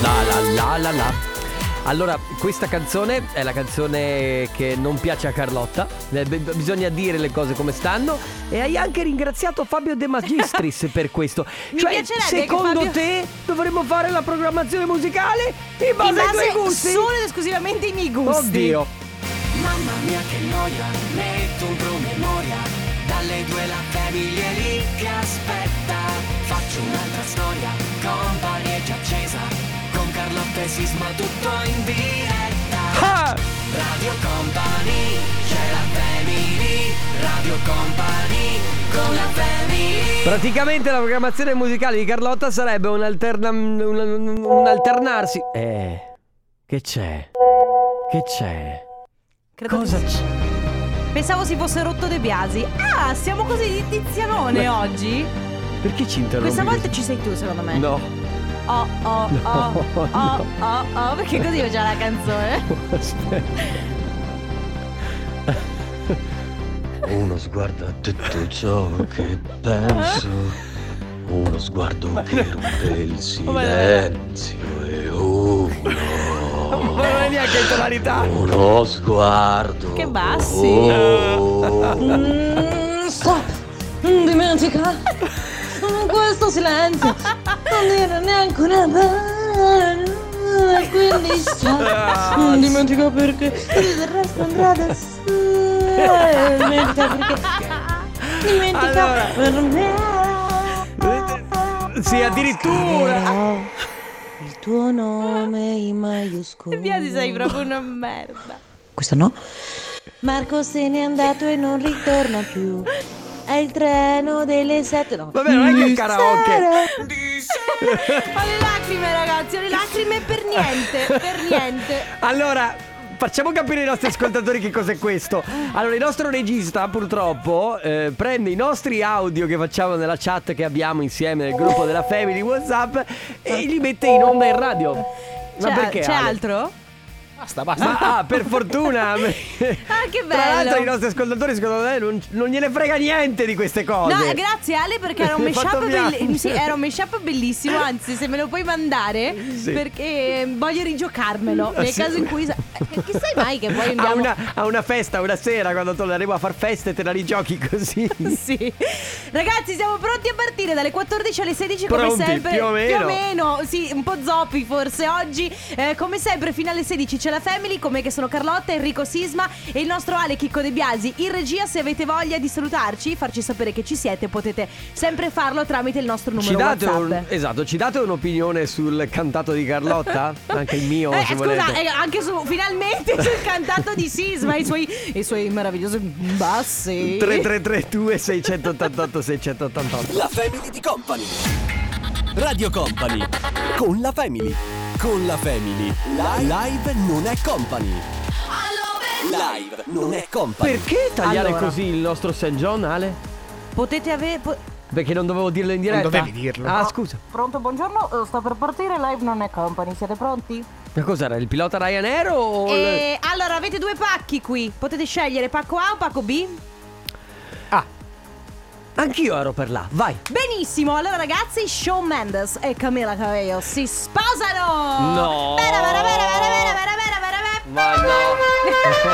La la la la la. Allora, questa canzone è la canzone che non piace a Carlotta. Eh, b- Bisogna dire le cose come stanno. E hai anche ringraziato Fabio De Magistris per questo. Mi cioè, secondo Fabio- te dovremmo fare la programmazione musicale in base, In ai tuoi base gusti? solo ed esclusivamente ai miei gusti. Oddio. Mamma mia che noia, metto un promemoria Dalle due la famiglia lì che aspetta Faccio un'altra storia, compagnia già e Sisma tutto in diretta Ah! Radio Company, c'è la family Radio Company, con la family Praticamente la programmazione musicale di Carlotta sarebbe un, alterna- un, un- un alternarsi. Eh, che c'è? Che c'è? Credo Cosa che- c'è? Pensavo si fosse rotto De Biasi. Ah, siamo così di tizianone Beh, oggi? Perché ci interrompi? Questa volta ci sei tu, secondo me. No. Oh, oh, No, oh, oh, no. oh, oh, perché così ho già la canzone. Uno sguardo a tutto ciò che penso, uno sguardo che rompe il silenzio e uno, Non è neanche tonalità. uno sguardo. Che bassi. Oh, Mm, stop! Mm, Dimentica! Mm, Questo silenzio! Non dire neanche una parola! Quindi stop! Mm, Dimentica perché il resto andrà da sé! Dimentica perché... Dimentica Allora. per me! Sì, addirittura. Il tuo nome in maiuscolo De Biasi sei proprio una merda. Questo no? Marco se n'è andato e non ritorna più. È il treno delle sette. No. Vabbè, non è che è il karaoke. Ho le lacrime, ragazzi, ho le lacrime per niente, per niente. Allora, facciamo capire ai nostri ascoltatori che cos'è questo. Allora, il nostro regista, purtroppo, eh, prende i nostri audio che facciamo nella chat che abbiamo insieme nel gruppo della Family WhatsApp e li mette in onda in radio. Ma C'è, perché? c'è Ale? altro? Basta, basta. Ma ah, per fortuna. Ah, che Tra l'altro, i bello. nostri ascoltatori, secondo me, non, non gliene frega niente di queste cose. No, grazie Ale perché era un mashup fatto belli- piangere. sì, era un mashup bellissimo, anzi se me lo puoi mandare Sì. perché voglio rigiocarmelo Ah, nel sì. caso in cui sa- eh, che sai mai che poi A andiamo una, a una festa, una sera, quando torneremo a far feste, te la rigiochi così. Sì. Ragazzi, siamo pronti a partire dalle 14 alle 16 come Pronti, sempre. più o meno. Più o meno, sì, un po' zoppi forse oggi. Eh, come sempre, fino alle 16 c'è la Family, come che sono Carlotta, Enrico Sisma e il nostro Ale Chicco De Biasi. In regia, se avete voglia di salutarci, farci sapere che ci siete, potete sempre farlo tramite il nostro numero Ci date, WhatsApp. un- esatto, ci date un'opinione sul cantato di Carlotta? Anche il mio, Eh, se scusa, volete. eh, anche su finalmente sul cantato di Sisma, i suoi, i suoi meravigliosi bassi. 3332 688 688 La Family di Company. Radio Company. Con la Family. Con la Family. Live non è company. Live non è company. Perché tagliare Allora. così il nostro St. John, Ale? Potete avere. po- Perché non dovevo dirlo in diretta? dovevi dirlo. Ah, scusa. Pronto, buongiorno, eh, sto per partire, live non è company, siete pronti? Ma cos'era? Il pilota Ryanair o... il- E allora avete due pacchi qui, potete scegliere pacco A o pacco B? Anch'io ero per là, vai. Benissimo, allora ragazzi, Shawn Mendes e Camila Cabello si sposano! No. Vera, vera, vera, vera, vera, vera, vera, vera, vera. Ma no.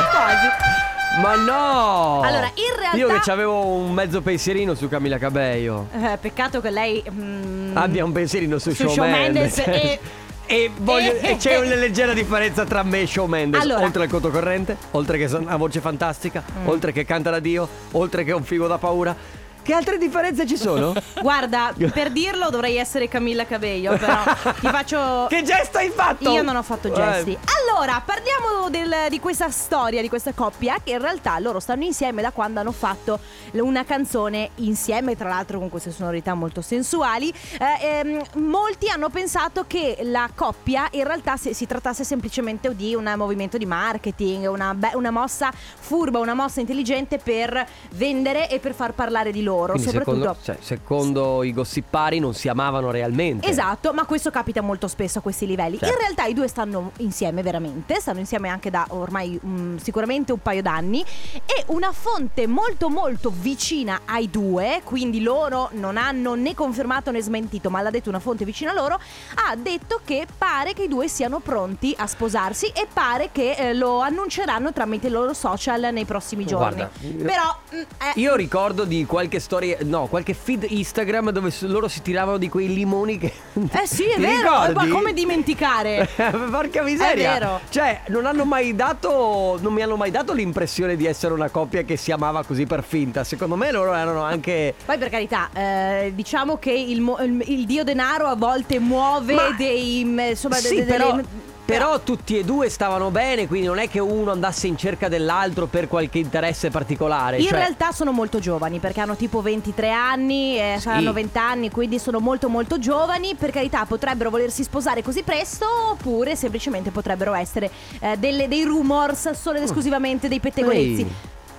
Quasi. Ma no! Allora, in realtà- Io che avevo un mezzo pensierino su Camilla Cabello. Eh, peccato che lei... mm, Abbia un pensierino su, Su Shawn Shawn Mendes. Mendes e- E, voglio- e- c'è una leggera differenza tra me e Shawn Mendes Allora. Oltre al conto corrente Oltre che ha voce fantastica Mm. Oltre che canta da Dio Oltre che è un figo da paura Che altre differenze ci sono? Guarda, per dirlo dovrei essere Camilla Cabello, però ti faccio... che gesto hai fatto? Io non ho fatto gesti. Eh, Allora, parliamo del- di questa storia, di questa coppia, che in realtà loro stanno insieme da quando hanno fatto una canzone insieme, tra l'altro con queste sonorità molto sensuali. Eh, ehm, molti hanno pensato che la coppia in realtà si, si trattasse semplicemente di un movimento di marketing, una, una mossa furba, una mossa intelligente per vendere e per far parlare di loro. Loro, Quindi soprattutto. secondo, cioè, secondo i gossipari non si amavano realmente. Esatto, ma questo capita molto spesso a questi livelli. Certo. In realtà i due stanno insieme veramente, stanno insieme anche da ormai mm, sicuramente un paio d'anni e una fonte molto molto vicina ai due, quindi loro non hanno né confermato né smentito, ma l'ha detto una fonte vicina a loro, ha detto che pare che i due siano pronti a sposarsi e pare che eh, lo annunceranno tramite i loro social nei prossimi giorni. Guarda, Però mm, eh, Io ricordo di qualche storia, no, qualche feed Instagram dove loro si tiravano di quei limoni che... Eh sì, è vero, ricordi? ma come dimenticare? Porca miseria. È vero. Cioè, non hanno mai dato. Non mi hanno mai dato l'impressione di essere una coppia che si amava così per finta. Secondo me loro erano anche. Poi per carità, eh, diciamo che il, il- il dio denaro a volte muove Ma- dei... mm, Insomma, sì, de- de- però, delle- però tutti e due stavano bene, quindi non è che uno andasse in cerca dell'altro per qualche interesse particolare. In cioè- realtà sono molto giovani perché hanno tipo 23 anni, eh, saranno 20 anni, quindi sono molto molto giovani. Per carità potrebbero volersi sposare così presto oppure semplicemente potrebbero essere eh, delle- dei rumors solo ed esclusivamente dei pettegolezzi. Ehi,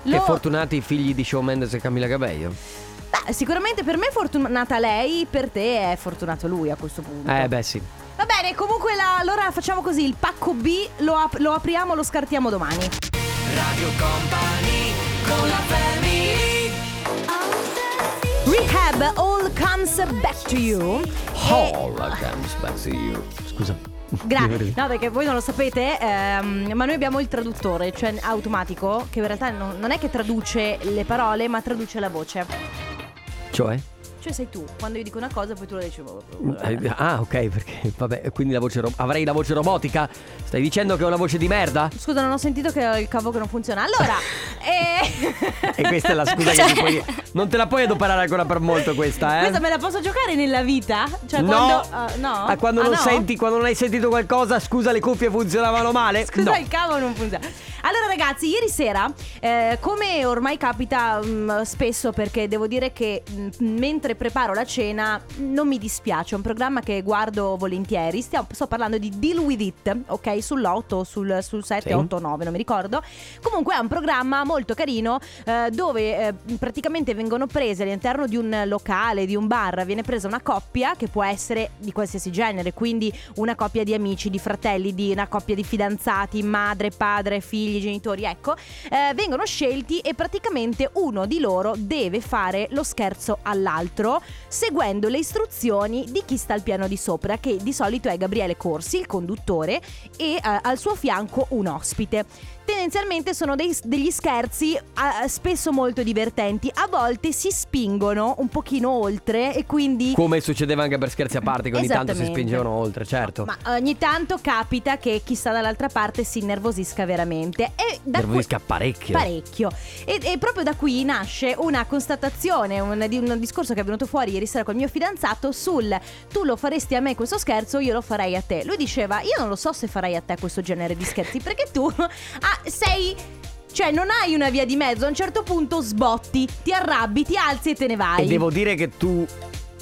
Lo- Che fortunati i figli di Shawn Mendes e Camilla Cabello. Beh, sicuramente per me è fortunata lei, per te è fortunato lui a questo punto. Eh, beh, sì. Bene, comunque la- allora facciamo così, il pacco B lo, ap- lo apriamo, lo scartiamo domani. Radio Company con la family Rehab All Comes Back to You. All comes back to you. Scusa. Grazie. No, perché voi non lo sapete, ehm, ma noi abbiamo il traduttore, cioè automatico, che in realtà non, non è che traduce le parole, ma traduce la voce. Cioè? Cioè sei tu, quando io dico una cosa poi tu lo dici. Eh, Ah, ok, perché vabbè, quindi la voce ro- avrei la voce robotica? Stai dicendo che ho una voce di merda? Scusa, non ho sentito che ho il cavo che non funziona. Allora, eh... E questa è la scusa che ti puoi dire. Non te la puoi adoperare ancora per molto questa, eh? Questa me la posso giocare nella vita? Cioè no, quando... ah, no? Ah, quando, Ah, non no? senti, quando non hai sentito qualcosa, scusa, le cuffie funzionavano male? Scusa, no. il cavo non funziona. Allora, ragazzi, ieri sera, eh, come ormai capita mm, spesso, perché devo dire che mm, mentre preparo la cena non mi dispiace, è un programma che guardo volentieri. Stiamo- sto parlando di Deal with It, ok? Sull'8, sul, sul 7, Sì. 8, 9, non mi ricordo. Comunque è un programma molto carino eh, dove eh, praticamente vengono prese all'interno di un locale, di un bar, viene presa una coppia che può essere di qualsiasi genere, quindi una coppia di amici, di fratelli, di una coppia di fidanzati, madre, padre, figli, genitori, ecco, eh, vengono scelti e praticamente uno di loro deve fare lo scherzo all'altro seguendo le istruzioni di chi sta al piano di sopra, che di solito è Gabriele Corsi, il conduttore, e eh, al suo fianco un ospite. Tendenzialmente sono dei- degli scherzi eh, spesso molto divertenti, a volte si spingono un pochino oltre e quindi... Come succedeva anche per scherzi a parte, che ogni tanto si spingevano oltre, certo. Ma ogni tanto capita che chi sta dall'altra parte si innervosisca veramente. E da qui- Nervosisca parecchio. Parecchio. E, e proprio da qui nasce una constatazione, un, un discorso che è venuto fuori ieri sera col mio fidanzato sul tu lo faresti a me questo scherzo, io lo farei a te. Lui diceva io non lo so se farai a te questo genere di scherzi perché tu ah, sei... Cioè non hai una via di mezzo, a un certo punto sbotti, ti arrabbi, ti alzi e te ne vai. E devo dire che tu.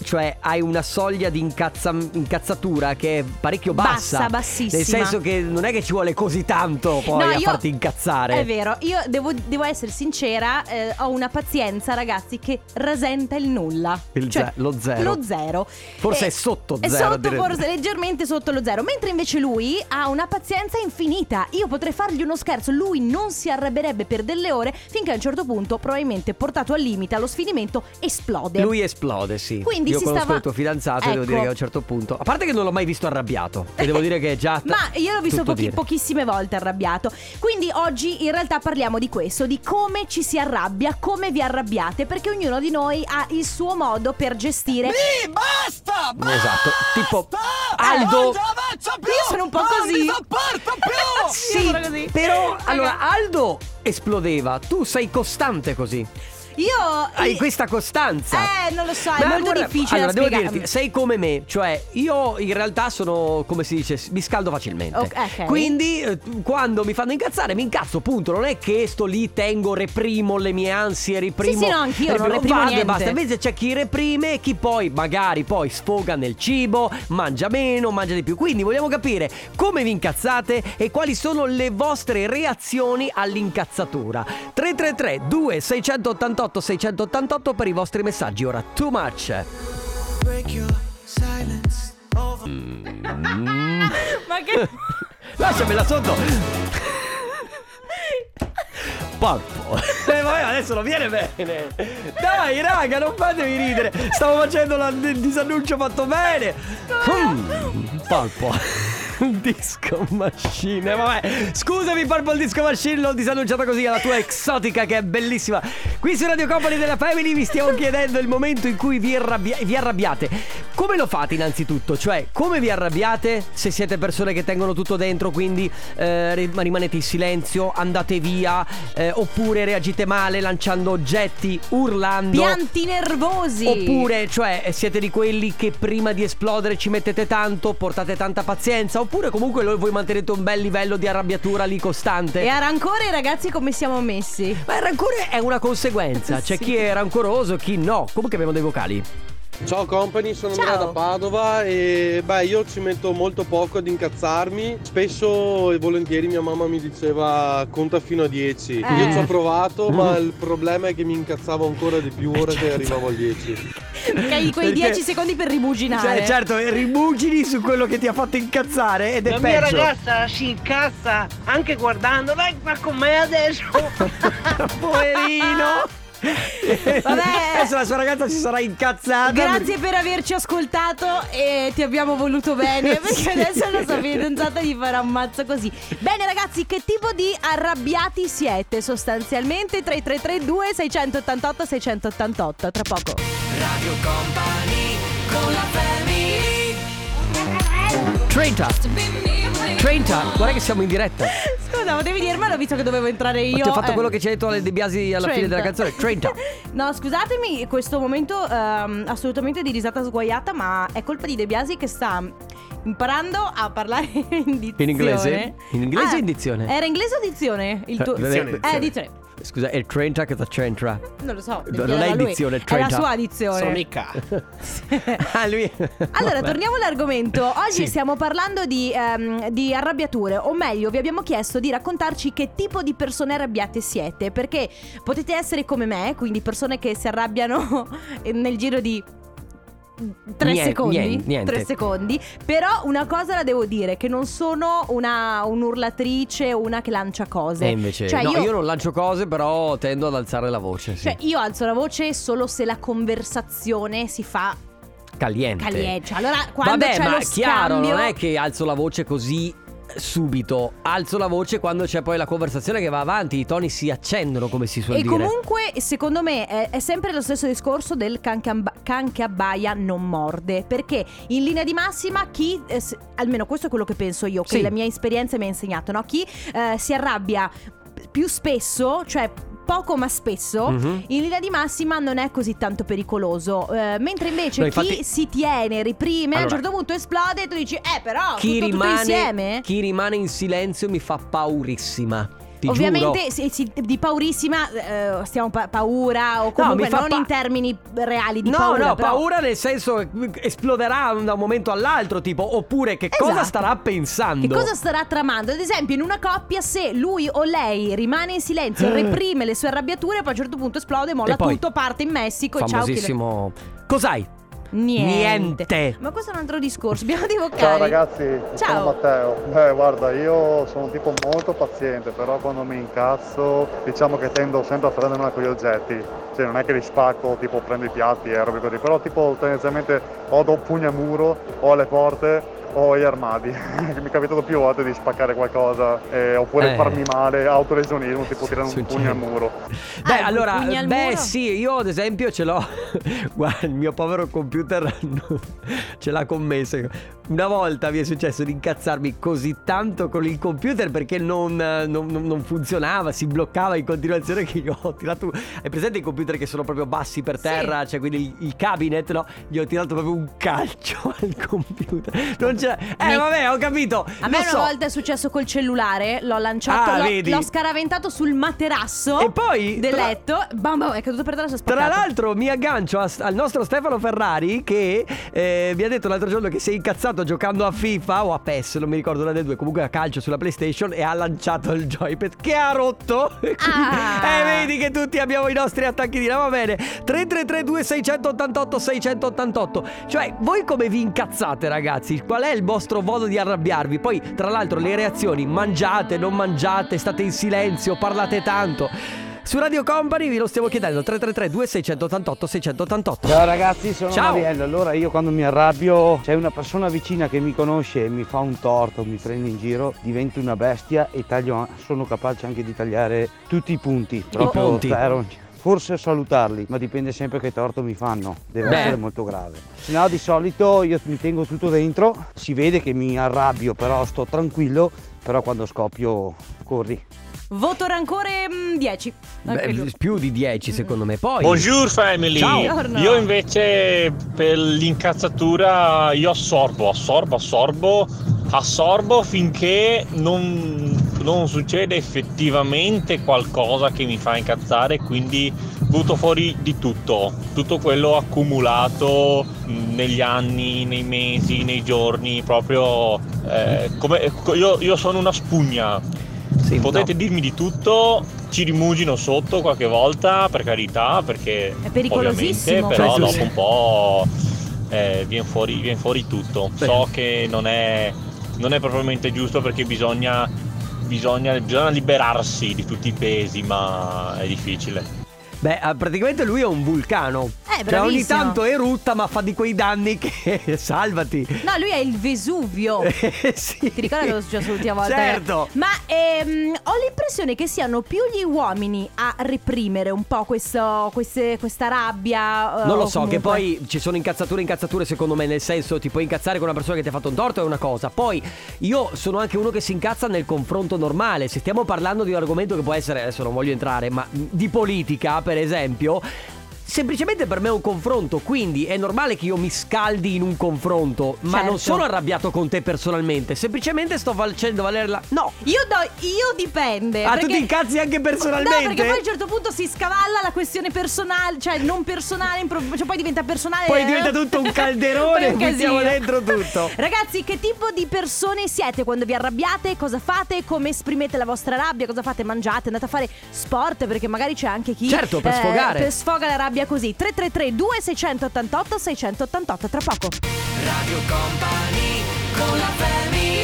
Cioè, hai una soglia di incazza- incazzatura che è parecchio bassa. Bassa, bassissima. Nel senso che non è che ci vuole così tanto poi No, a io- farti incazzare. È vero, io devo, devo essere sincera, eh, ho una pazienza, ragazzi, che rasenta il nulla. Il Cioè, ze- lo zero. Lo zero. Forse Eh, è sotto È zero, sotto, dire- forse leggermente sotto lo zero. Mentre invece lui ha una pazienza infinita. Io potrei fargli uno scherzo, lui non si arrabbierebbe per delle ore, finché a un certo punto, probabilmente portato al limite, allo sfinimento, esplode. Lui esplode, sì. Quindi Io si conosco stava- il tuo fidanzato e devo Ecco. dire che a un certo punto. A parte che non l'ho mai visto arrabbiato. E devo dire che è già. Ma io l'ho visto pochi- pochissime volte arrabbiato. Quindi oggi in realtà parliamo di questo, di come ci si arrabbia, come vi arrabbiate, perché ognuno di noi ha il suo modo per gestire. Basta! Esatto. Tipo Eh, Aldo. Non ce la faccio più! Io sono un po' Non così. mi sopporto più! Sì, sono così. però allora Aldo esplodeva, tu sei costante così. Io. Hai questa costanza. Eh, non lo so, è Ma molto guarda, difficile Allora, devo spiegare. dirti, sei come me, cioè io in realtà sono, come si dice, mi scaldo facilmente. Ok, ok. Quindi eh, quando mi fanno incazzare, mi incazzo, punto. Non è che sto lì, tengo, reprimo le mie ansie, reprimo. Sì, sì, no, anch'io non reprimo vado e niente. basta. Invece c'è chi reprime e chi poi magari poi sfoga nel cibo, mangia meno, mangia di più. Quindi vogliamo capire come vi incazzate e quali sono le vostre reazioni all'incazzatura. 333 2688 688 688 per i vostri messaggi. Ora, too much. Ma che. Lasciamela sotto. Pappo. Eh, vabbè, adesso non viene bene. Dai, raga, non fatevi ridere. Stavo facendo la- il disannuncio fatto bene. Mm, Pappo. Disco Machine, vabbè. Scusami, Purple Disco Machine, l'ho disannunciata così alla tua exotica che è bellissima. Qui su Radio Company della Family vi stiamo chiedendo il momento in cui vi, arrabbia- vi arrabbiate. Come lo fate innanzitutto? Cioè, come vi arrabbiate se siete persone che tengono tutto dentro, quindi eh, ri- rimanete in silenzio, andate via, eh, oppure reagite male lanciando oggetti, urlando. Pianti nervosi. Oppure, cioè, siete di quelli che prima di esplodere ci mettete tanto, portate tanta pazienza, oppure comunque lo- voi mantenete un bel livello di arrabbiatura lì costante. E a rancore, ragazzi, come siamo messi? Ma il rancore è una conseguenza, c'è Sì. chi è rancoroso, chi no. Comunque abbiamo dei vocali. Ciao company, sono Ciao. Andrea da Padova e beh io ci metto molto poco ad incazzarmi. Spesso e volentieri mia mamma mi diceva conta fino a 10. Eh. Io ci ho provato ma il problema è che mi incazzavo ancora di più ora che arrivavo al 10. Perché hai quei Perché- 10 secondi per rimuginare. Cioè, certo, rimugini su quello che ti ha fatto incazzare ed è La mia peggio. ragazza si incazza anche guardando, dai, ma con me adesso. Poverino. Vabbè. Adesso la sua ragazza si sarà incazzata. Grazie per averci ascoltato e ti abbiamo voluto bene perché adesso la sua fidanzata gli farà un mazzo così. Bene ragazzi, che tipo di arrabbiati siete sostanzialmente? 3332 688 688 tra poco. Radio Company con la family 30. 30. Guarda che siamo in diretta. Scusa, potevi dirmelo visto che dovevo entrare io. Ti ho fatto eh. quello che ci hai detto alle De Biasi alla fine 30. della canzone. 30. No, scusatemi, questo momento ehm, assolutamente di risata sguaiata, ma è colpa di De Biasi che sta imparando a parlare in dizione. In inglese? In inglese Ah, o in dizione? Era inglese o dizione? Il tuo... Dizione, Eh, dizione. Scusa, è il 30 che sta c'entra. Non lo so. Non è edizione, È la 30. sua edizione. Sonica. ah, lui. Allora, Vabbè. torniamo all'argomento. Oggi Sì. stiamo parlando di, ehm, di arrabbiature, o meglio, vi abbiamo chiesto di raccontarci che tipo di persone arrabbiate siete. Perché potete essere come me, quindi persone che si arrabbiano nel giro di. Tre Niente, secondi, niente, niente. tre secondi. Però una cosa la devo dire: che non sono una un'urlatrice o una che lancia cose. E invece, Cioè, no, io... io- non lancio cose, però tendo ad alzare la voce. Sì. Cioè, io alzo la voce solo se la conversazione si fa Caliente. caliente. Cioè, Allora, quando Vabbè, c'è ma lo chiaro, scambio, non è che alzo la voce così subito. Alzo la voce quando c'è poi la conversazione che va avanti, i toni si accendono, come si suol E dire. comunque, secondo me, è, è sempre lo stesso discorso del can che, amb- can che abbaia non morde. Perché in linea di massima, chi, eh, s- almeno questo è quello che penso io, che Sì. la mia esperienza mi ha insegnato, no? Chi eh, si arrabbia più spesso, cioè poco ma spesso, Mhm. in linea di massima non è così tanto pericoloso. Eh, mentre invece No, chi infatti- si tiene, reprime, a un Allora- certo punto esplode e tu dici, eh però, chi, tutto, tutto rimane, insieme... chi rimane in silenzio mi fa paurissima. Ti Ovviamente giuro. sì, di paurissima eh, stiamo pa- paura o comunque fa non pa- in termini reali di no, paura. no, però- paura nel senso che esploderà da un momento all'altro, tipo, oppure che cosa Esatto. starà pensando? Che cosa starà tramando? Ad esempio, in una coppia, se lui o lei rimane in silenzio, Eh. reprime le sue arrabbiature, poi a un certo punto esplode, molla E tutto, parte in Messico e ciao. Famosissimo. Cos'hai? Niente. Niente. Ma questo è un altro discorso. Abbiamo dei vocali. Ciao ragazzi, Ciao. sono Matteo. Beh, guarda, io sono un tipo molto paziente, però quando mi incazzo, diciamo che tendo sempre a prendermela con gli oggetti. Cioè, non è che li spacco, tipo prendo i piatti e robe così, però tipo tendenzialmente o do un pugno a muro o alle porte o agli armadi. mi è capitato più volte di spaccare qualcosa eh, oppure Eh. farmi male, autolesionismo, tipo tirare un pugno al muro. Beh, Ah, allora, al beh, muro? sì, io ad esempio ce l'ho. Guarda, il mio povero computer ce l'ha commesso. Una volta mi è successo di incazzarmi così tanto con il computer perché non, non- non- funzionava, si bloccava in continuazione che gli ho tirato. Hai presente i computer che sono proprio bassi per terra? Cioè, quindi il, il cabinet, no? Gli ho tirato proprio un calcio al computer. Non c'è- Eh, Mi- vabbè, ho capito. A me Lo una so. volta è successo col cellulare, l'ho lanciato, Ah, l'ho, vedi? l'ho scaraventato sul materasso E poi, del tra- letto, bam, bam, è caduto per terra si è Tra spaccato. l'altro mi aggancio a- al nostro Stefano Ferrari che eh, mi ha detto l'altro giorno che si è incazzato giocando a FIFA o a PES, non mi ricordo una delle due, comunque a calcio sulla PlayStation e ha lanciato il joypad che ha rotto. Ah. e vedi che tutti abbiamo i nostri attacchi di là, va bene. 3332 688 688. Cioè, voi come vi incazzate ragazzi? Qual è il vostro modo di arrabbiarvi? Poi, tra l'altro, le reazioni, mangiate, non mangiate, state in silenzio, parlate tanto. Su Radio Company vi lo stiamo chiedendo 333 2688 688 Ciao ragazzi, sono Ciao. Mariello. Allora io quando mi arrabbio c'è una persona vicina che mi conosce e mi fa un torto, mi prende in giro, divento una bestia e taglio, sono capace anche di tagliare tutti i punti, proprio punti. Forse salutarli, ma dipende sempre che torto mi fanno, deve Beh. essere molto grave. Se no di solito io mi tengo tutto dentro, si vede che mi arrabbio, però sto tranquillo, però quando scoppio corri. Voto rancore mm, 10. Anche Beh, lui. più di 10 secondo me Poi Bonjour family! Ciao. Buongiorno. Io invece per l'incazzatura io assorbo, assorbo, assorbo, assorbo finché non, non succede effettivamente qualcosa che mi fa incazzare, quindi butto fuori di tutto, tutto quello accumulato mh, negli anni, nei mesi, nei giorni, proprio eh, come io, io sono una spugna. Sì, Potete no. dirmi di tutto, ci rimugino sotto qualche volta, per carità, perché È pericolosissimo. ovviamente, però Cioè, dopo un po' eh, viene fuori, vien fuori tutto. Beh. So che non è, non è propriamente giusto perché bisogna, bisogna, bisogna liberarsi di tutti i pesi, ma è difficile. Beh, ah, praticamente lui è un vulcano. Eh, cioè ogni tanto erutta ma fa di quei danni che salvati. No, lui è il Vesuvio. Eh, sì. Ti ricordi cosa successo l'ultima volta? Certo. Ma ehm, ho l'impressione che siano più gli uomini a reprimere un po' questo, queste- questa rabbia. eh, Non lo so, che comunque- poi ci sono incazzature incazzature secondo me, nel senso ti puoi incazzare con una persona che ti ha fatto un torto è una cosa. Poi io sono anche uno che si incazza nel confronto normale. Se stiamo parlando di un argomento che può essere, adesso non voglio entrare, ma di politica, per esempio. Semplicemente per me è un confronto, quindi è normale che io mi scaldi in un confronto, ma non Certo. sono arrabbiato con te personalmente, semplicemente sto facendo valere la... No! Io, do, io dipende. Ah, tu perché- ti incazzi anche personalmente? No, perché poi a un certo punto si scavalla la questione personale, cioè non personale, impro- cioè poi diventa personale. Poi diventa tutto un calderone, Poi è un casino. dentro tutto. Ragazzi, che tipo di persone siete quando vi arrabbiate? Cosa fate? Come esprimete la vostra rabbia? Cosa fate? Mangiate? Andate a fare sport? Perché magari c'è anche chi Certo, per sfogare. per sfoga la rabbia così. 333 2688 688 tra poco. Radio Company con la family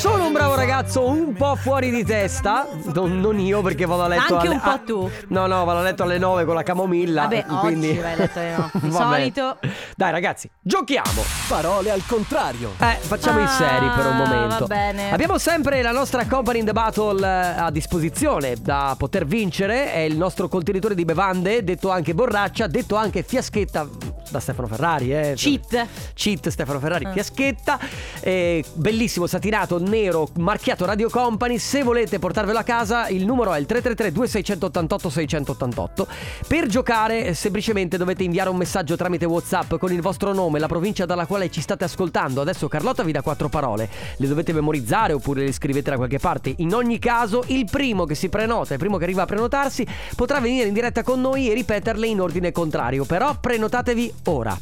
Sono un bravo ragazzo un po' fuori di testa. Non, non io perché vado a letto Anche alle un po' ah, tu. No, no, vado a letto alle 9 con la camomilla. Vabbè, quindi... oggi vai a letto alle nove. Di Vabbè. solito. Dai ragazzi, giochiamo. Parole al contrario. Eh, facciamo i seri per un Ah, momento. va bene. Abbiamo sempre la nostra company in the battle eh, a disposizione da poter vincere. È il nostro contenitore di bevande, detto anche borraccia, detto anche fiaschetta da Stefano Ferrari. Eh. Cheat. Cheat Stefano Ferrari, Ah. fiaschetta. Eh, bellissimo satinato nero marchiato Radio Company. Se volete portarvelo a casa, il numero è il 333 2688 688. Per giocare, eh, semplicemente dovete inviare un messaggio tramite WhatsApp con il vostro nome, la provincia dalla quale ci state ascoltando. Adesso Carlotta vi dà quattro parole. Le dovete memorizzare oppure le scrivete da qualche parte. In ogni caso, il primo che si prenota, il primo che arriva a prenotarsi, potrà venire in diretta con noi e ripeterle in ordine contrario. Però prenotatevi ora.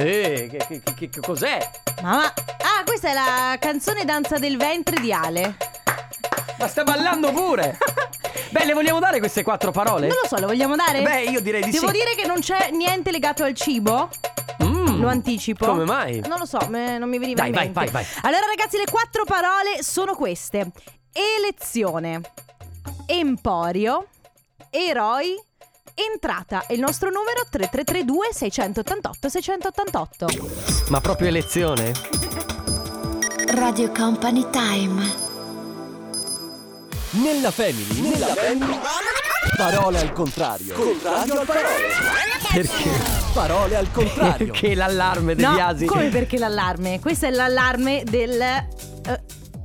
Eh, che, che- che- cos'è? Mamma. Ah, questa è la canzone Danza del ventre di Ale. Ma sta ballando pure! Beh, le vogliamo dare queste quattro parole? Non lo so, le vogliamo dare? Beh, io direi di Devo sì. dire che non c'è niente legato al cibo. Mm. Lo anticipo. Come mai? Non lo so, me- non mi veniva Dai, in vai, mente. vai, vai. Allora, ragazzi, le quattro parole sono queste: elezione, emporio, eroi, entrata. E il nostro numero 3332 688 688. Ma proprio elezione? Radio Company Time. Nella family. Nella family. Parole al contrario. Contrario al parole. Perché? Parole al contrario. Perché l'allarme degli No, asi? come perché l'allarme? Questo è l'allarme del. eh,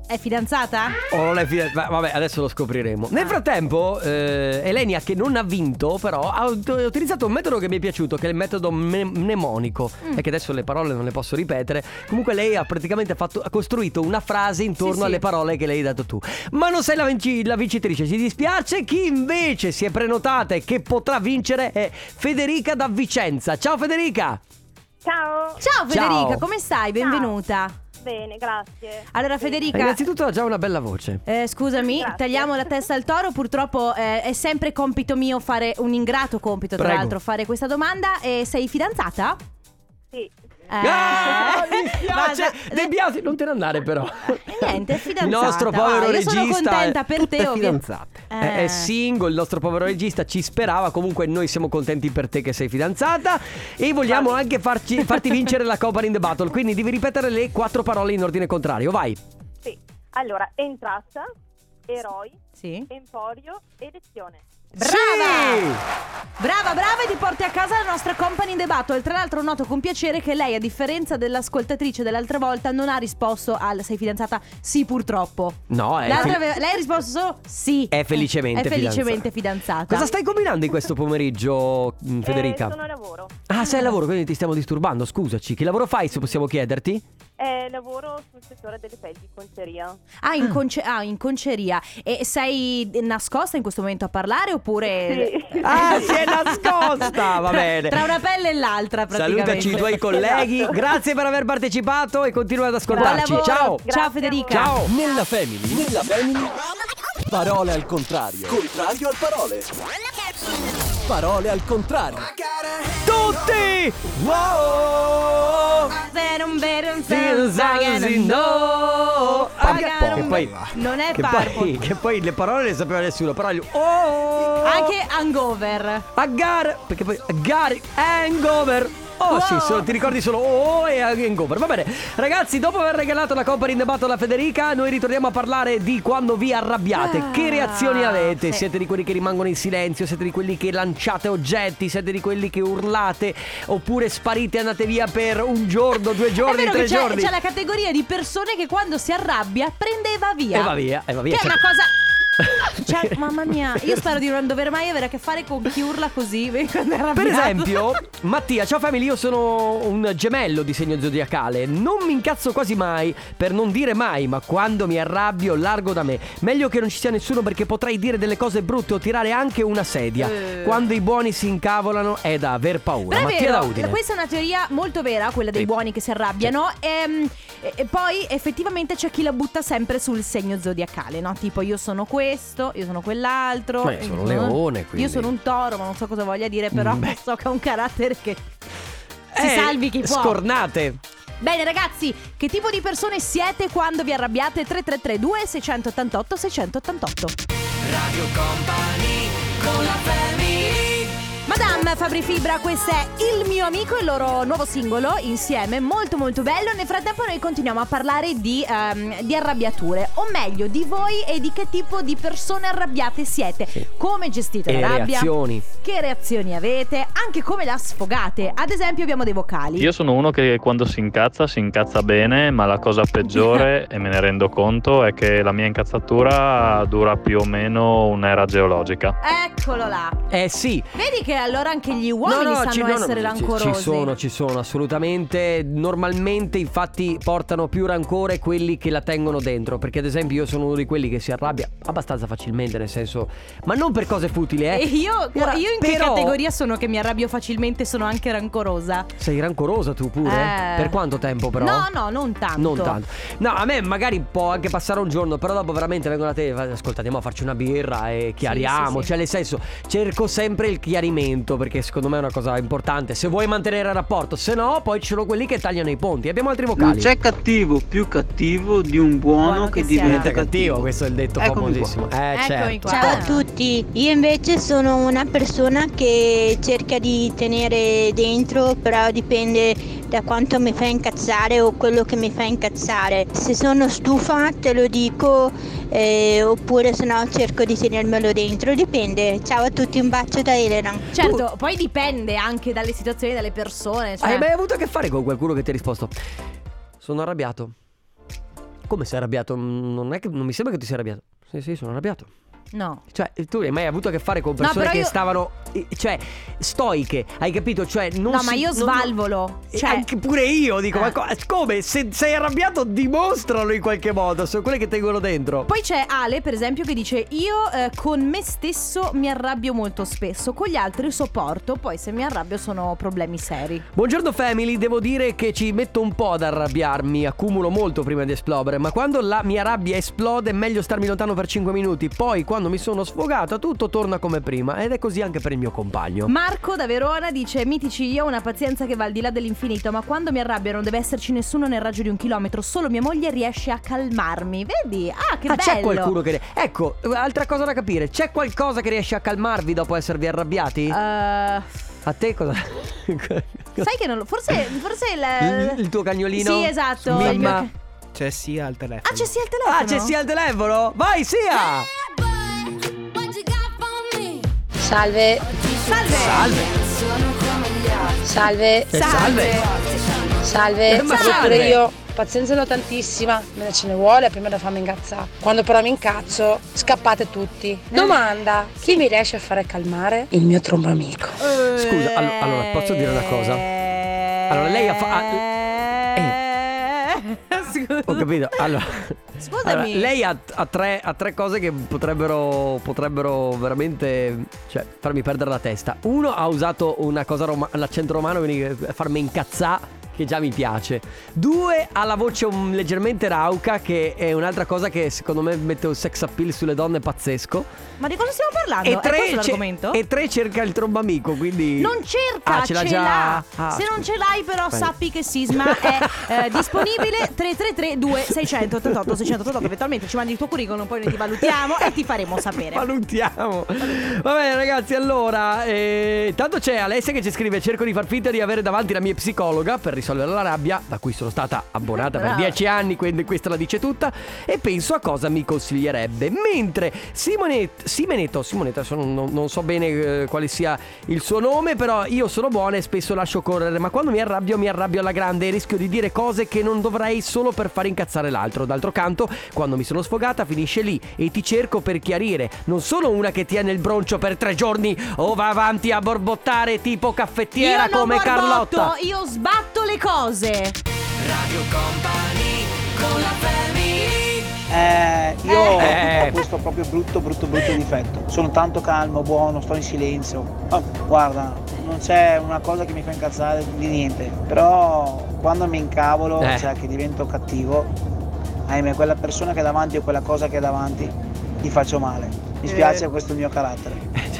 È fidanzata? O non è fida- va- Vabbè, adesso lo scopriremo. Nel frattempo, eh, Elenia, che non ha vinto, però, ha ut- utilizzato un metodo che mi è piaciuto, che è il metodo mne- mnemonico. Mm. E che adesso le parole non le posso ripetere. Comunque, lei ha praticamente fatto- ha costruito una frase intorno Sì, sì. alle parole che lei hai dato tu. Ma non sei la, vinci- la vincitrice, ci dispiace. Chi invece si è prenotata e che potrà vincere è Federica da Vicenza. Ciao, Federica! Ciao. Ciao Federica, Ciao. come stai? Benvenuta. Bene, grazie. Allora Federica, Innanzitutto ha già una bella voce. eh, scusami, Grazie. tagliamo la testa al toro. Purtroppo eh, è sempre compito mio fare un ingrato compito, tra Prego. l'altro, fare questa domanda. E sei fidanzata? Sì. Eh, Ah, mi spiace! De Biasi, non te ne andare però. E niente, è fidanzata. Il nostro povero io regista sono contenta è- per te, fidanzate. Eh. È, è single, il nostro povero regista ci sperava. Comunque, noi siamo contenti per te che sei fidanzata. E vogliamo anche farci- farti vincere la Copa in the Battle. Quindi devi ripetere le quattro parole in ordine contrario. Vai. Sì. Allora, entrata, eroi, Sì. emporio e Brava! Brava, brava e ti porti a casa la nostra company in the battle. Tra l'altro noto con piacere che lei, a differenza dell'ascoltatrice dell'altra volta, non ha risposto al sei fidanzata sì purtroppo. No, è. L'altra fel- aveva- lei ha risposto solo sì. È felicemente È felicemente fidanzata. Cosa stai combinando in questo pomeriggio, mh, Federica? Eh, sono a lavoro. Ah, sei al lavoro, quindi ti stiamo disturbando. Scusaci. Che lavoro fai, se possiamo chiederti? Eh, lavoro sul settore delle pelli di conceria. Ah in, conce- ah, in conceria. E sei nascosta in questo momento a parlare oppure... Sì. Ah, si è nascosta! Va bene. Tra una pelle e l'altra praticamente. Salutaci i tuoi colleghi. Esatto. Grazie per aver partecipato e continua ad ascoltarci. Ciao. Ciao Grazie Federica. Ciao. Nella family, nella family, parole al contrario. Contrario al parole. Parole al contrario. Tutti! Wow! no! Poi, Non è che Purple. poi, che poi le parole le sapeva nessuno, però gli oh! Anche hangover. Agar, perché poi Gary Hangover. Oh sì, Wow. solo- ti ricordi solo oh e Hangover. Va bene, ragazzi, dopo aver regalato la the Battle alla Federica, noi ritorniamo a parlare di quando vi arrabbiate. Ah, che reazioni avete? sì. Siete di quelli che rimangono in silenzio? Siete di quelli che lanciate oggetti? Siete di quelli che urlate? Oppure sparite e andate via per un giorno, due giorni, tre che c'è, giorni? c'è la categoria di persone che quando si arrabbia prende e va via. E va via, e va via. Che è una cosa. Cioè, mamma mia, io spero di non dover mai avere a che fare con chi urla così Per esempio, Mattia, ciao family, io sono un gemello di segno zodiacale. Non mi incazzo quasi mai, per non dire mai, ma quando mi arrabbio largo da me. Meglio che non ci sia nessuno perché potrei dire delle cose brutte o tirare anche una sedia. Eh. Quando i buoni si incavolano è da aver paura. Però Mattia da vero, Udine. questa è una teoria molto vera, quella dei Sì. buoni che si arrabbiano. Ehm, E, e poi effettivamente c'è chi la butta sempre sul segno zodiacale, no? Tipo io sono questo, io sono quell'altro. Ma io sono un leone, quindi. Io sono un toro, ma non so cosa voglia dire, però Mm, beh. so che ha un carattere che si Eh, salvi chi può. Scornate. Bene ragazzi, che tipo di persone siete quando vi arrabbiate? 3332 688 688 Radio Company con la family Madame Fabri Fibra, questo è Il mio amico, il loro nuovo singolo insieme, molto molto bello. Nel frattempo noi continuiamo a parlare di, ehm, di arrabbiature, o meglio di voi e di che tipo di persone arrabbiate siete. Come gestite E la le rabbia? reazioni. Che reazioni avete? Anche come la sfogate. Ad esempio abbiamo dei vocali. Io sono uno che quando si incazza si incazza bene, ma la cosa peggiore, e me ne rendo conto, è che la mia incazzatura dura più o meno un'era geologica. Eccolo là. Eh sì. Vedi che allora anche gli uomini sanno ci- no, no, essere ci- rancorosi. Ci sono, ci sono, assolutamente. Normalmente, infatti, portano più rancore quelli che la tengono dentro. Perché, ad esempio, io sono uno di quelli che si arrabbia abbastanza facilmente, nel senso. Ma non per cose futili, eh. E io, Ora, io in che però- categoria sono che mi arrabbio facilmente sono anche rancorosa? Sei rancorosa tu pure? Eh. Per quanto tempo, però? No, no, non tanto. Non tanto. No, a me magari può anche passare un giorno, però dopo veramente vengono da te. Ascolta, andiamo a farci una birra e chiariamo. sì, sì. Cioè, nel senso, cerco sempre il chiarimento perché secondo me è una cosa importante. Se vuoi mantenere il rapporto, se no, poi ci sono quelli che tagliano i ponti. Abbiamo altri vocali. Non c'è cattivo più cattivo di un buono, che, diventa Diventa cattivo. cattivo, questo è il detto Eccomi famosissimo. Eh, certo. Ciao a tutti, io invece sono una persona che cerca di tenere dentro, però dipende da quanto mi fa incazzare o quello che mi fa incazzare. Se sono stufa te lo dico, eh, oppure se no cerco di tenermelo dentro, dipende. Ciao a tutti, un bacio da Elena. Certo, poi dipende anche dalle situazioni, dalle persone. Cioè... Hai mai avuto a che fare con qualcuno che ti ha risposto? Sono arrabbiato. come sei arrabbiato? Non, è che, non mi sembra che ti sia arrabbiato. Sì, sì, sono arrabbiato. No. Cioè, tu hai mai avuto a che fare con persone però che io- stavano. Cioè, stoiche, hai capito? Cioè, non no, si- ma io non- svalvolo. Cioè, Anche pure io dico, Eh. ma co- come? Se sei arrabbiato, dimostralo in qualche modo. Sono quelle che tengono dentro. Poi c'è Ale, per esempio, che dice: Io eh, con me stesso mi arrabbio molto spesso, con gli altri sopporto, poi se mi arrabbio sono problemi seri. Buongiorno family, devo dire che ci metto un po' ad arrabbiarmi, accumulo molto prima di esplodere, ma quando la mia rabbia esplode è meglio starmi lontano per 5 minuti, poi quando mi sono sfogata tutto torna come prima ed è così anche per il mio compagno. Marco da Verona dice: Mitici, io ho una pazienza che va al di là dell'infinito, ma quando mi arrabbio non deve esserci nessuno nel raggio di un chilometro, solo mia moglie riesce a calmarmi. Vedi? Ah, che Ah, bello! c'è qualcuno che... Ecco, altra cosa da capire, c'è qualcosa che riesce a calmarvi dopo esservi arrabbiati? Eh, A te cosa... sai che non lo. Forse, forse il. il, il tuo cagnolino? Sì, esatto. il Mimma? mio- C'è sia al telefono. Ah, c'è sia il telefono. Ah, c'è sia il telefono? Vai, sia! Salve. Salve. Salve. Salve. Eh, salve. Salve. Eh, salve. pure io. Pazienza ne ho tantissima, me ne ce ne vuole prima da farmi incazzare. Quando però mi incazzo, scappate tutti. Domanda: chi mi riesce a fare calmare? Il mio trombo amico. Scusa, allo- allora, posso dire una cosa? Allora, lei ha fatto... Ho capito. Allora, Scusami. allora, lei ha, ha tre, ha tre cose che potrebbero, potrebbero veramente cioè, farmi perdere la testa. Uno ha usato una cosa roma- l'accento romano, quindi eh, farmi incazzare. Che già mi piace. Due, ha la voce un- leggermente rauca, che è un'altra cosa che secondo me mette un sex appeal sulle donne pazzesco. Ma di cosa stiamo parlando? E tre, l'argomento? e tre cerca il trombamico, quindi. Non cerca, Ah, ce l'ha già? Ah, Se non ce l'hai, però, Vai. sappi che Sisma è eh, disponibile 333 2688 688. Eventualmente ci mandi il tuo curriculum, poi noi ti valutiamo e ti faremo sapere. Valutiamo. Va bene, ragazzi. Allora, eh, tanto c'è Alessia che ci scrive: Cerco di far finta di avere davanti la mia psicologa per risolvere la rabbia, da cui sono stata abbonata per dieci anni. Quindi questa la dice tutta. E penso a cosa mi consiglierebbe. Mentre Simonet, Simonetto, adesso non, non- so bene eh, quale sia il suo nome, però io sono buona e spesso lascio correre. Ma quando mi arrabbio, mi arrabbio alla grande e rischio di dire cose che non dovrei solo per far incazzare l'altro. D'altro canto, quando mi sono sfogata, finisce lì e ti cerco per chiarire. Non sono una che tiene il broncio per tre giorni o va avanti a borbottare tipo caffettiera come borbotto, Carlotta. io sbatto le cose. Radio Company con la family Eh, io Eh. ho questo proprio brutto, brutto, brutto difetto. Sono tanto calmo, buono, sto in silenzio. Ma guarda, non c'è una cosa che mi fa incazzare di niente. Però quando mi incavolo, Eh. cioè che divento cattivo, ahimè, quella persona che è davanti o quella cosa che è davanti, gli faccio male. Mi spiace, Eh. questo è il mio carattere.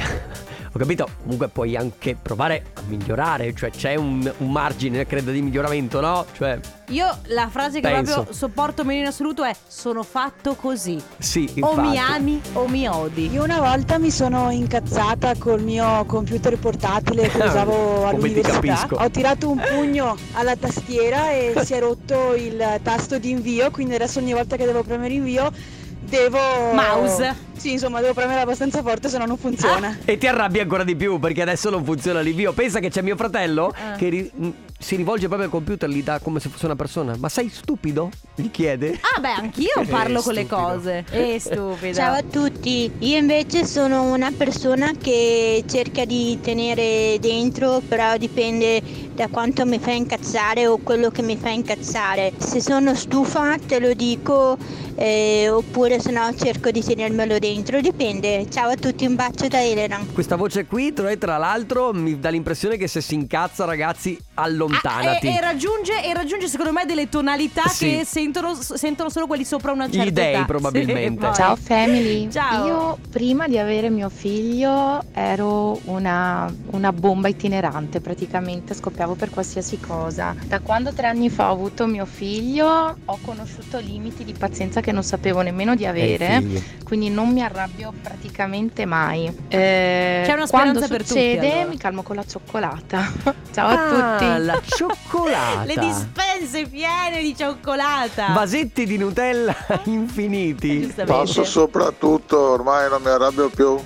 Ho capito, comunque puoi anche provare a migliorare, cioè c'è un, un margine, credo, di miglioramento, no? Cioè, Io la frase che Penso. proprio sopporto meno in assoluto è sono fatto così. sì, O mi infatti. ami o mi odi. Io una volta mi sono incazzata col mio computer portatile che usavo Come ti all'università. capisco. Ho tirato un pugno alla tastiera e si è rotto il tasto di invio, quindi adesso ogni volta che devo premere invio devo... Mouse. Sì, insomma, devo premere abbastanza forte, se no non funziona. E ti arrabbi ancora di più perché adesso non funziona l'invio. Pensa che c'è mio fratello Ah. che ri- mh, si rivolge proprio al computer, gli dà come se fosse una persona. Ma sei stupido? Gli chiede. Ah, beh, anch'io parlo con le cose. Eh, stupido. Ciao a tutti, io invece sono una persona che cerca di tenere dentro, però dipende da quanto mi fa incazzare o quello che mi fa incazzare. Se sono stufa te lo dico, eh, oppure se no cerco di tenermelo dentro, dipende. Ciao a tutti, un bacio da Elena. Questa voce qui, tra tra l'altro, mi dà l'impressione che se si incazza, ragazzi, allontanati. Ah, E, e raggiunge, e raggiunge secondo me delle tonalità Sì. che sentono, sentono solo quelli sopra una certa Gli dei, età. probabilmente. Sì. Ciao family, Ciao. io prima di avere mio figlio ero una, una bomba itinerante, praticamente scoppiavo per qualsiasi cosa. Da quando tre anni fa ho avuto mio figlio ho conosciuto limiti di pazienza che non sapevo nemmeno di avere, figlio. quindi non mi arrabbio praticamente mai. Eh, C'è una quando speranza per tutti, succede allora. mi calmo con la cioccolata. Ciao a Ah, tutti. la cioccolata. Le dispense piene di cioccolata. Vasetti di Nutella infiniti. Giustamente. soprattutto, ormai non mi arrabbio più.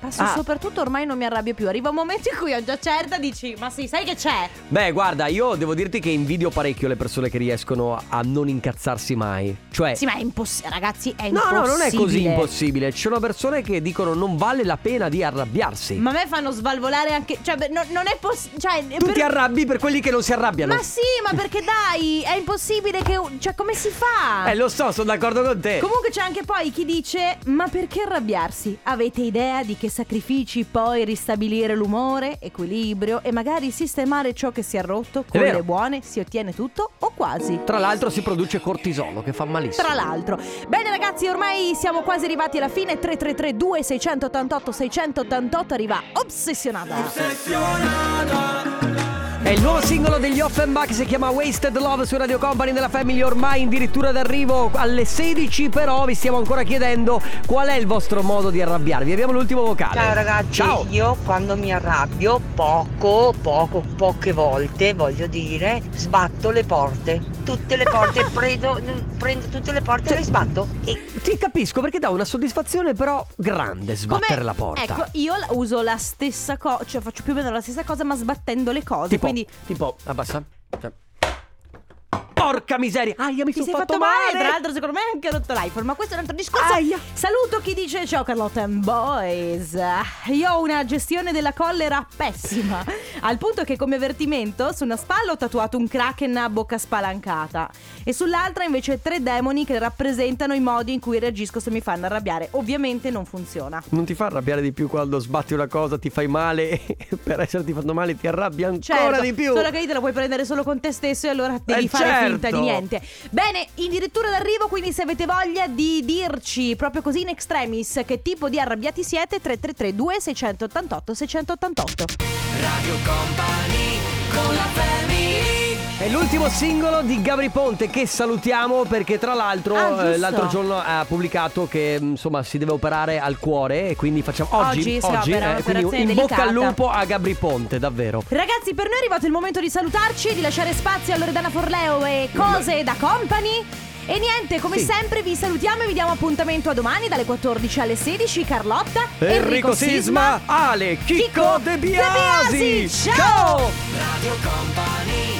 Passo Ah. soprattutto ormai non mi arrabbio più. Arriva un momento in cui ho già certa dici, ma sì, sai che c'è? Beh, guarda, io devo dirti che invidio parecchio le persone che riescono a non incazzarsi mai. Cioè. Sì, ma è impossibile, ragazzi, è No, impossibile. no, non è così impossibile. Ci sono persone che dicono non vale la pena di arrabbiarsi. Ma a me fanno svalvolare anche. Cioè, no- non è possibile. Cioè, tu per- ti arrabbi per quelli che non si arrabbiano. Ma sì, ma perché dai, è impossibile che. Cioè, come si fa? Eh, lo so, sono d'accordo con te. Comunque c'è anche poi chi dice: Ma perché arrabbiarsi? Avete idea di che sacrifici poi ristabilire l'umore, equilibrio e magari sistemare ciò che si è rotto? Con le buone si ottiene tutto o quasi. Tra l'altro si produce cortisolo che fa malissimo. Tra l'altro. Bene ragazzi, ormai siamo quasi arrivati alla fine. 333 2688 688 arriva Obsessionata. È il nuovo singolo degli Offenbach, si chiama Wasted Love su Radio Company della Family, ormai addirittura d'arrivo alle 16, però vi stiamo ancora chiedendo qual è il vostro modo di arrabbiarvi. Abbiamo l'ultimo vocale. Ciao ragazzi, Ciao. io quando mi arrabbio poco, poco, poche volte, voglio dire, sbatto le porte. Tutte le porte, prendo, prendo tutte le porte e le sbatto. E Ti capisco perché dà una soddisfazione però grande sbattere Come- la porta. Ecco, io uso la stessa cosa, cioè faccio più o meno la stessa cosa, ma sbattendo le cose. tipo, quindi tipo, abbassa. Cioè. Porca miseria! Aia, mi ti sono sei fatto, fatto male. male! Tra l'altro, secondo me, anche rotto l'iPhone. Ma questo è un altro discorso. Saluto chi dice: Ciao Carlotta and Boys. Io ho una gestione della collera pessima. Al punto che, come avvertimento, su una spalla ho tatuato un kraken a bocca spalancata. E sull'altra, invece, tre demoni che rappresentano i modi in cui reagisco se mi fanno arrabbiare. Ovviamente non funziona. Non ti fa arrabbiare di più quando sbatti una cosa, ti fai male e per esserti fatto male ti arrabbi ancora Certo, di più. Solo che lì te la puoi prendere solo con te stesso e allora devi Eh, fare certo. Finta di niente. Bene, addirittura d'arrivo, quindi se avete voglia di dirci proprio così in extremis che tipo di arrabbiati siete, 333 2688 688. Radio Company con la family È l'ultimo singolo di Gabri Ponte che salutiamo perché tra l'altro Ah, eh, l'altro giorno ha pubblicato che insomma si deve operare al cuore e quindi facciamo oggi, Oggi opera, eh, quindi in bocca al delicata. lupo a Gabri Ponte, davvero. Ragazzi, per noi è arrivato il momento di salutarci e di lasciare spazio a Loredana Forleo e cose da company. E niente, come Sì. sempre vi salutiamo e vi diamo appuntamento a domani dalle 14 alle 16. Carlotta, Enrico Sisma, Ale, Chicco De Biasi. Ciao! Radio Company